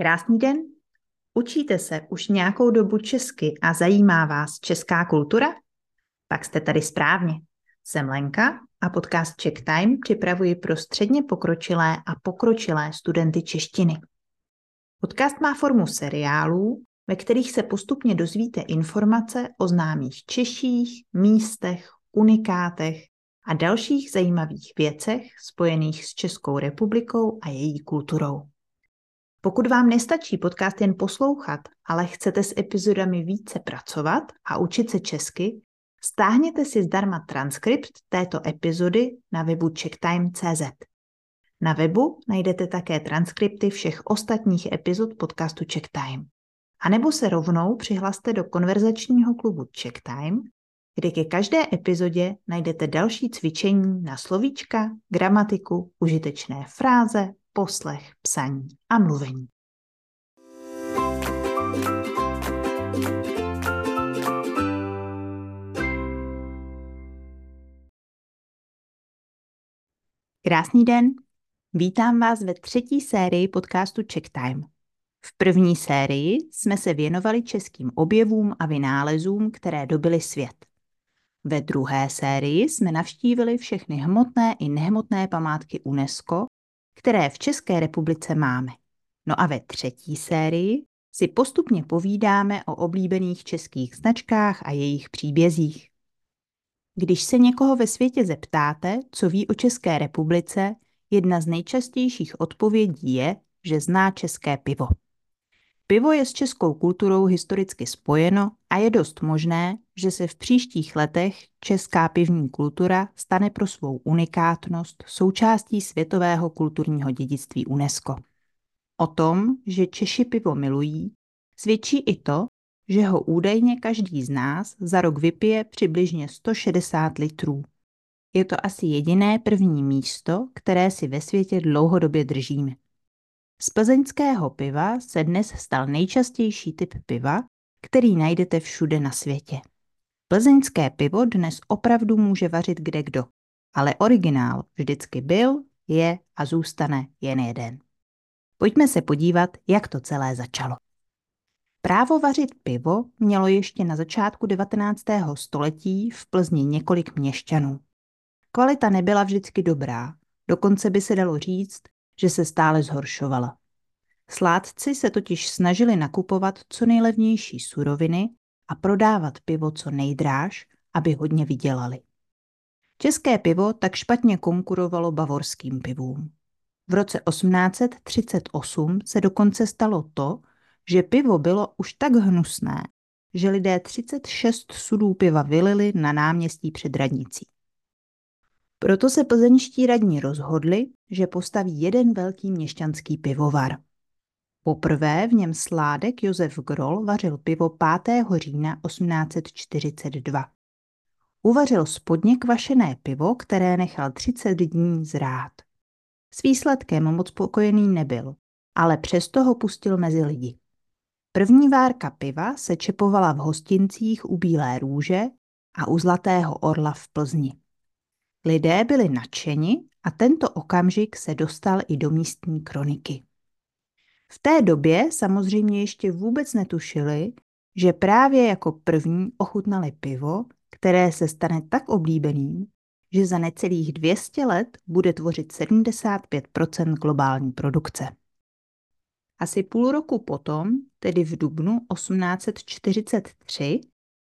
Krásný den. Učíte se už nějakou dobu česky a zajímá vás česká kultura? Tak jste tady správně. Jsem Lenka a podcast Czech Time připravuji pro středně pokročilé a pokročilé studenty češtiny. Podcast má formu seriálů, ve kterých se postupně dozvíte informace o známých Češích, místech, unikátech a dalších zajímavých věcech spojených s Českou republikou a její kulturou. Pokud vám nestačí podcast jen poslouchat, ale chcete s epizodami více pracovat a učit se česky, stáhněte si zdarma transkript této epizody na webu checktime.cz. Na webu najdete také transkripty všech ostatních epizod podcastu Checktime. A nebo se rovnou přihlaste do konverzačního klubu Checktime, kde ke každé epizodě najdete další cvičení na slovíčka, gramatiku, užitečné fráze, poslech, psaní a mluvení. Krásný den, vítám vás ve třetí sérii podcastu Check Time. V první sérii jsme se věnovali českým objevům a vynálezům, které dobily svět. Ve druhé sérii jsme navštívili všechny hmotné i nehmotné památky UNESCO které v České republice máme. No a ve třetí sérii si postupně povídáme o oblíbených českých značkách a jejich příbězích. Když se někoho ve světě zeptáte, co ví o České republice, jedna z nejčastějších odpovědí je, že zná české pivo. Pivo je s českou kulturou historicky spojeno a je dost možné, že se v příštích letech česká pivní kultura stane pro svou unikátnost součástí světového kulturního dědictví UNESCO. O tom, že Češi pivo milují, svědčí i to, že ho údajně každý z nás za rok vypije přibližně 160 litrů. Je to asi jediné první místo, které si ve světě dlouhodobě držíme. Z plzeňského piva se dnes stal nejčastější typ piva, který najdete všude na světě. Plzeňské pivo dnes opravdu může vařit kde kdo, ale originál vždycky byl, je a zůstane jen jeden. Pojďme se podívat, jak to celé začalo. Právo vařit pivo mělo ještě na začátku 19. století v Plzni několik měšťanů. Kvalita nebyla vždycky dobrá, dokonce by se dalo říct, že se stále zhoršovala. Sládci se totiž snažili nakupovat co nejlevnější suroviny a prodávat pivo co nejdráž, aby hodně vydělali. České pivo tak špatně konkurovalo bavorským pivům. V roce 1838 se dokonce stalo to, že pivo bylo už tak hnusné, že lidé 36 sudů piva vylili na náměstí před radnicí. Proto se plzeňští radní rozhodli, že postaví jeden velký měšťanský pivovar. Poprvé v něm sládek Josef Grol vařil pivo 5. října 1842. Uvařil spodně kvašené pivo, které nechal 30 dní zrát. S výsledkem moc spokojený nebyl, ale přesto ho pustil mezi lidi. První várka piva se čepovala v hostincích u Bílé růže a u Zlatého orla v Plzni. Lidé byli nadšeni a tento okamžik se dostal i do místní kroniky. V té době samozřejmě ještě vůbec netušili, že právě jako první ochutnali pivo, které se stane tak oblíbeným, že za necelých 200 let bude tvořit 75% globální produkce. Asi půl roku potom, tedy v dubnu 1843,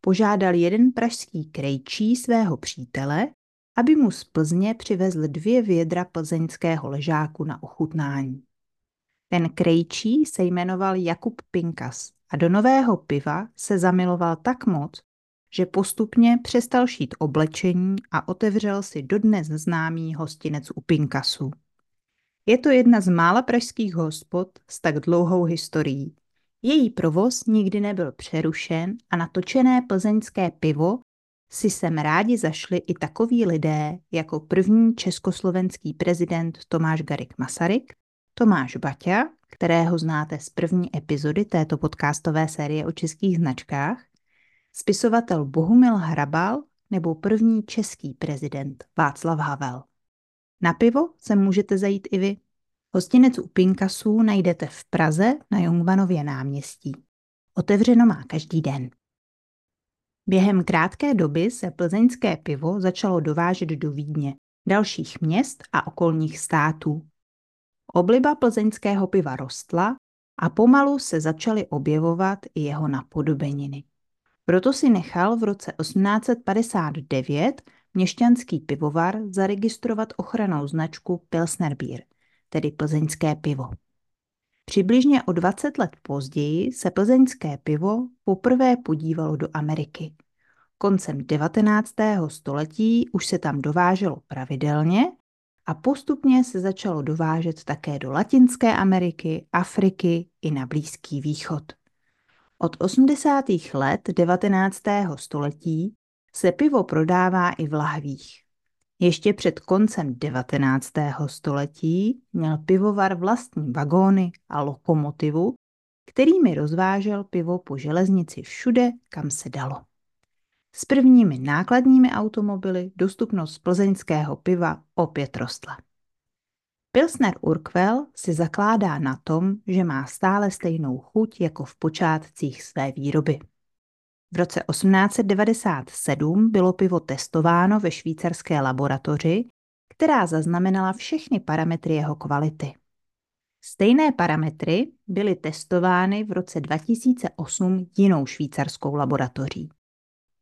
požádal jeden pražský krejčí svého přítele, aby mu z Plzně přivezl dvě vědra plzeňského ležáku na ochutnání. Ten krejčí se jmenoval Jakub Pinkas a do nového piva se zamiloval tak moc, že postupně přestal šít oblečení a otevřel si dodnes známý hostinec u Pinkasu. Je to jedna z mála pražských hospod s tak dlouhou historií. Její provoz nikdy nebyl přerušen a natočené plzeňské pivo si sem rádi zašli i takoví lidé jako první československý prezident Tomáš Garik Masaryk, Tomáš Baťa, kterého znáte z první epizody této podcastové série o českých značkách, spisovatel Bohumil Hrabal nebo první český prezident Václav Havel. Na pivo se můžete zajít i vy. Hostinec u Pinkasů najdete v Praze na Jungmanově náměstí. Otevřeno má každý den. Během krátké doby se plzeňské pivo začalo dovážet do Vídně, dalších měst a okolních států. Obliba plzeňského piva rostla a pomalu se začaly objevovat i jeho napodobeniny. Proto si nechal v roce 1859 měšťanský pivovar zaregistrovat ochranou značku Pilsner Beer, tedy plzeňské pivo. Přibližně o 20 let později se plzeňské pivo poprvé podívalo do Ameriky. Koncem 19. století už se tam dováželo pravidelně a postupně se začalo dovážet také do Latinské Ameriky, Afriky i na Blízký východ. Od 80. let 19. století se pivo prodává i v lahvích. Ještě před koncem 19. století měl pivovar vlastní vagóny a lokomotivu, kterými rozvážel pivo po železnici všude, kam se dalo. S prvními nákladními automobily dostupnost plzeňského piva opět rostla. Pilsner Urquell si zakládá na tom, že má stále stejnou chuť jako v počátcích své výroby. V roce 1897 bylo pivo testováno ve švýcarské laboratoři, která zaznamenala všechny parametry jeho kvality. Stejné parametry byly testovány v roce 2008 jinou švýcarskou laboratoří.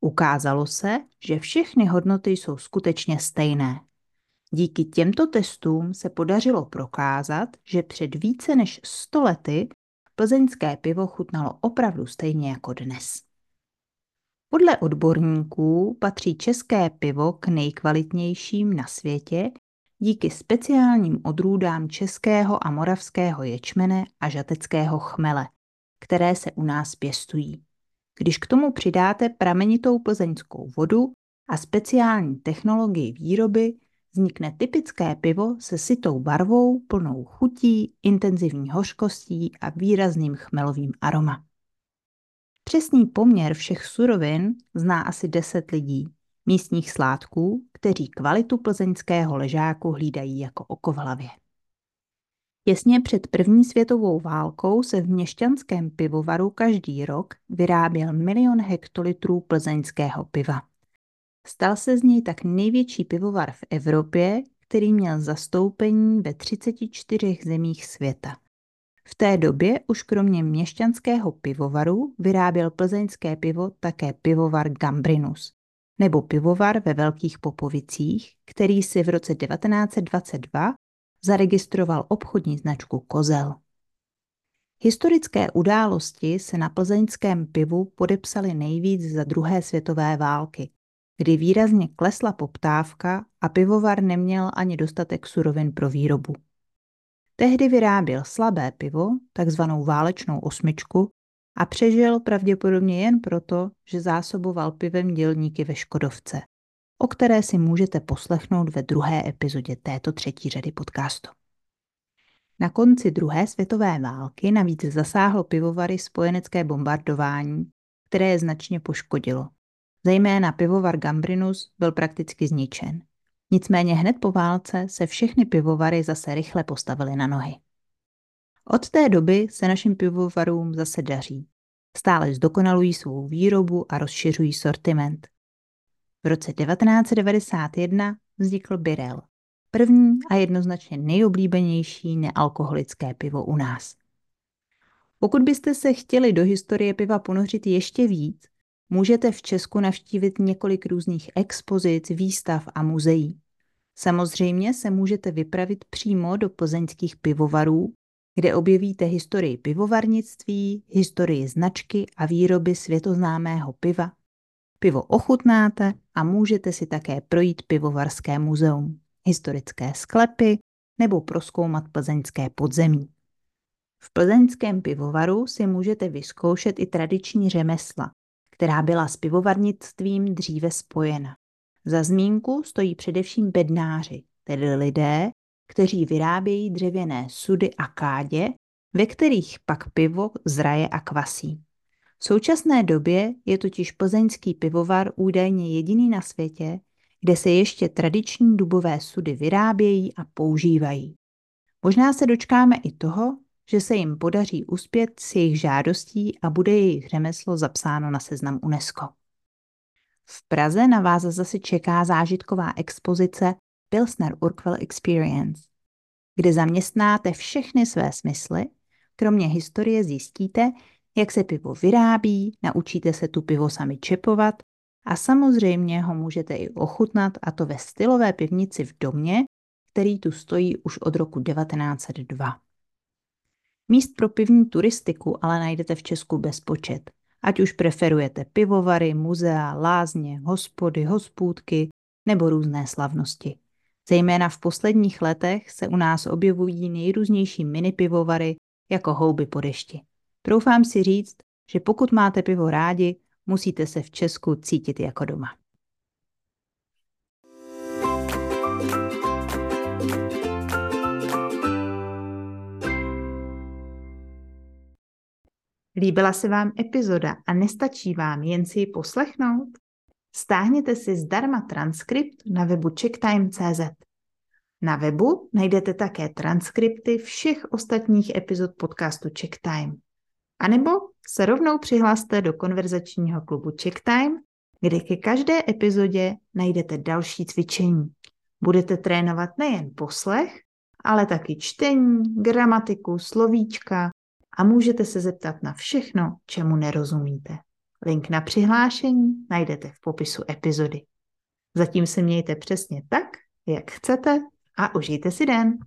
Ukázalo se, že všechny hodnoty jsou skutečně stejné. Díky těmto testům se podařilo prokázat, že před více než 100 lety plzeňské pivo chutnalo opravdu stejně jako dnes. Podle odborníků patří české pivo k nejkvalitnějším na světě díky speciálním odrůdám českého a moravského ječmene a žateckého chmele, které se u nás pěstují. Když k tomu přidáte pramenitou plzeňskou vodu a speciální technologii výroby, vznikne typické pivo se sitou barvou, plnou chutí, intenzivní hořkostí a výrazným chmelovým aroma. Přesný poměr všech surovin zná asi 10 lidí, místních sládků, kteří kvalitu plzeňského ležáku hlídají jako oko v hlavě. Těsně před první světovou válkou se v měšťanském pivovaru každý rok vyráběl milion hektolitrů plzeňského piva. Stal se z něj tak největší pivovar v Evropě, který měl zastoupení ve 34 zemích světa. V té době už kromě měšťanského pivovaru vyráběl plzeňské pivo také pivovar Gambrinus, nebo pivovar ve Velkých Popovicích, který si v roce 1922 zaregistroval obchodní značku Kozel. Historické události se na plzeňském pivu podepsaly nejvíc za druhé světové války, kdy výrazně klesla poptávka a pivovar neměl ani dostatek surovin pro výrobu. Tehdy vyráběl slabé pivo, takzvanou válečnou osmičku, a přežil pravděpodobně jen proto, že zásoboval pivem dělníky ve Škodovce, o které si můžete poslechnout ve druhé epizodě této třetí řady podcastu. Na konci druhé světové války navíc zasáhlo pivovary spojenecké bombardování, které je značně poškodilo. Zejména pivovar Gambrinus byl prakticky zničen. Nicméně hned po válce se všechny pivovary zase rychle postavily na nohy. Od té doby se našim pivovarům zase daří. Stále zdokonalují svou výrobu a rozšiřují sortiment. V roce 1991 vznikl Birel, první a jednoznačně nejoblíbenější nealkoholické pivo u nás. Pokud byste se chtěli do historie piva ponořit ještě víc, můžete v Česku navštívit několik různých expozic, výstav a muzeí. Samozřejmě se můžete vypravit přímo do plzeňských pivovarů, kde objevíte historii pivovarnictví, historii značky a výroby světoznámého piva. Pivo ochutnáte a můžete si také projít pivovarské muzeum, historické sklepy nebo proskoumat plzeňské podzemí. V plzeňském pivovaru si můžete vyzkoušet i tradiční řemesla, která byla s pivovarnictvím dříve spojena. Za zmínku stojí především bednáři, tedy lidé, kteří vyrábějí dřevěné sudy a kádě, ve kterých pak pivo zraje a kvasí. V současné době je totiž plzeňský pivovar údajně jediný na světě, kde se ještě tradiční dubové sudy vyrábějí a používají. Možná se dočkáme i toho, že se jim podaří uspět s jejich žádostí a bude jejich řemeslo zapsáno na seznam UNESCO. V Praze na vás zase čeká zážitková expozice Pilsner Urquell Experience, kde zaměstnáte všechny své smysly, kromě historie zjistíte, jak se pivo vyrábí, naučíte se tu pivo sami čepovat a samozřejmě ho můžete i ochutnat a to ve stylové pivnici v domě, který tu stojí už od roku 1902. Míst pro pivní turistiku ale najdete v Česku bezpočet. Ať už preferujete pivovary, muzea, lázně, hospody, hospůdky nebo různé slavnosti. Zejména v posledních letech se u nás objevují nejrůznější mini pivovary jako houby po dešti. Troufám si říct, že pokud máte pivo rádi, musíte se v Česku cítit jako doma. Líbila se vám epizoda a nestačí vám jen si ji poslechnout? Stáhněte si zdarma transkript na webu checktime.cz. Na webu najdete také transkripty všech ostatních epizod podcastu Checktime. A nebo se rovnou přihlaste do konverzačního klubu Checktime, kde ke každé epizodě najdete další cvičení. Budete trénovat nejen poslech, ale taky čtení, gramatiku, slovíčka a můžete se zeptat na všechno, čemu nerozumíte. Link na přihlášení najdete v popisu epizody. Zatím se mějte přesně tak, jak chcete a užijte si den.